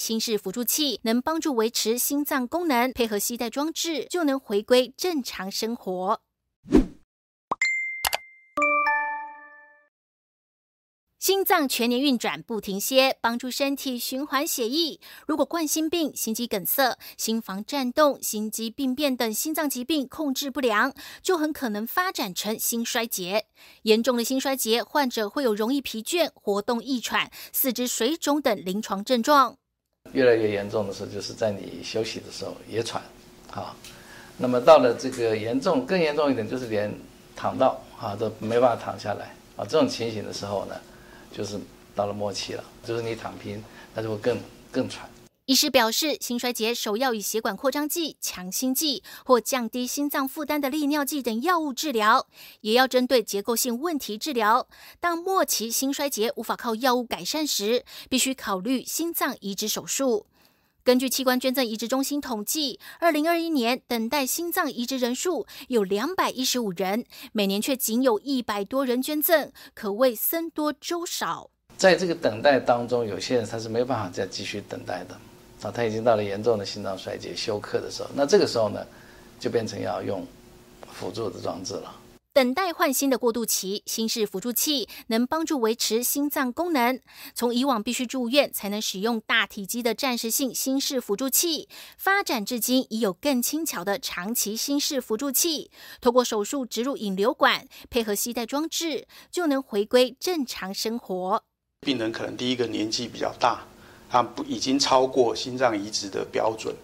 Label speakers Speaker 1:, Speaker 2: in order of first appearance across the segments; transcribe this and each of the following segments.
Speaker 1: 心室辅助器能帮助维持心脏功能，配合系带装置就能回归正常生活。心脏全年运转不停歇，帮助身体循环血液。如果冠心病、心肌梗塞、心房颤动、心肌病变等心脏疾病控制不良，就很可能发展成心衰竭。严重的心衰竭患者会有容易疲倦、活动易喘、四肢水肿等临床症状。
Speaker 2: 越来越严重的时候，就是在你休息的时候也喘，啊。那么到了这个严重、更严重一点，就是连躺到啊都没办法躺下来啊，这种情形的时候呢？就是到了末期了，就是你躺平，那就会更更喘。
Speaker 1: 医师表示，心衰竭首要以血管扩张剂、强心剂或降低心脏负担的利尿剂等药物治疗，也要针对结构性问题治疗。当末期心衰竭无法靠药物改善时，必须考虑心脏移植手术。根据器官捐赠移植中心统计，二零二一年等待心脏移植人数有两百一十五人，每年却仅有一百多人捐赠，可谓僧多粥少。
Speaker 2: 在这个等待当中，有些人他是没办法再继续等待的，啊，他已经到了严重的心脏衰竭休克的时候，那这个时候呢，就变成要用辅助的装置了。
Speaker 1: 等待换心的过渡期，心室辅助器能帮助维持心脏功能。从以往必须住院才能使用大体积的暂时性心室辅助器，发展至今已有更轻巧的长期心室辅助器，透过手术植入引流管，配合携带装置，就能回归正常生活。
Speaker 3: 病人可能第一个年纪比较大，他不已经超过心脏移植的标准。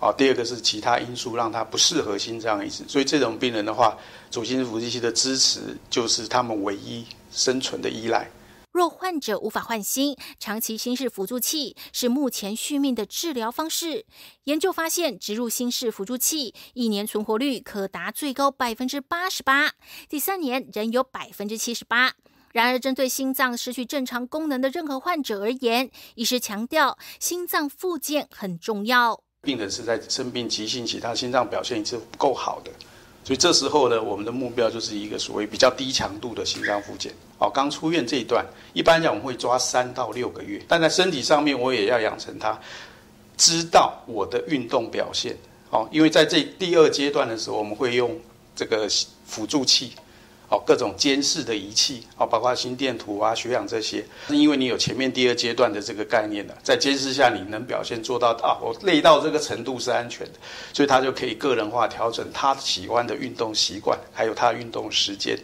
Speaker 3: 啊，第二个是其他因素让他不适合心脏移植，所以这种病人的话，主心辅助器的支持就是他们唯一生存的依赖。
Speaker 1: 若患者无法换心，长期心室辅助器是目前续命的治疗方式。研究发现，植入心室辅助器一年存活率可达最高百分之八十八，第三年仍有百分之七十八。然而，针对心脏失去正常功能的任何患者而言，医师强调，心脏复健很重要。
Speaker 3: 病人是在生病急性期，他心脏表现是不够好的，所以这时候呢，我们的目标就是一个所谓比较低强度的心脏复健。哦，刚出院这一段，一般讲我们会抓三到六个月，但在身体上面我也要养成他知道我的运动表现。哦，因为在这第二阶段的时候，我们会用这个辅助器。哦，各种监视的仪器，哦，包括心电图啊、血氧这些，是因为你有前面第二阶段的这个概念的，在监视下你能表现做到啊，我累到这个程度是安全的，所以他就可以个人化调整他喜欢的运动习惯，还有他运动时间。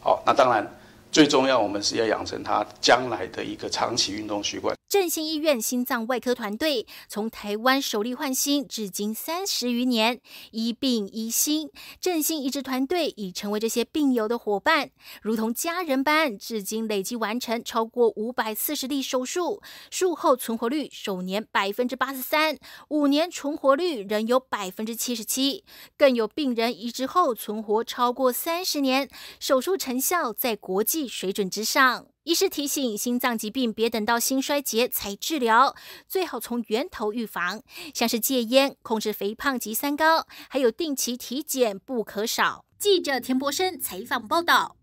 Speaker 3: 好，那当然最重要，我们是要养成他将来的一个长期运动习惯。
Speaker 1: 振兴医院心脏外科团队从台湾首例换心至今三十余年，医病医心，振兴移植团队已成为这些病友的伙伴，如同家人般。至今累计完成超过五百四十例手术，术后存活率首年百分之八十三，五年存活率仍有百分之七十七，更有病人移植后存活超过三十年，手术成效在国际水准之上。医师提醒：心脏疾病别等到心衰竭才治疗，最好从源头预防，像是戒烟、控制肥胖及三高，还有定期体检不可少。记者田博生采访报道。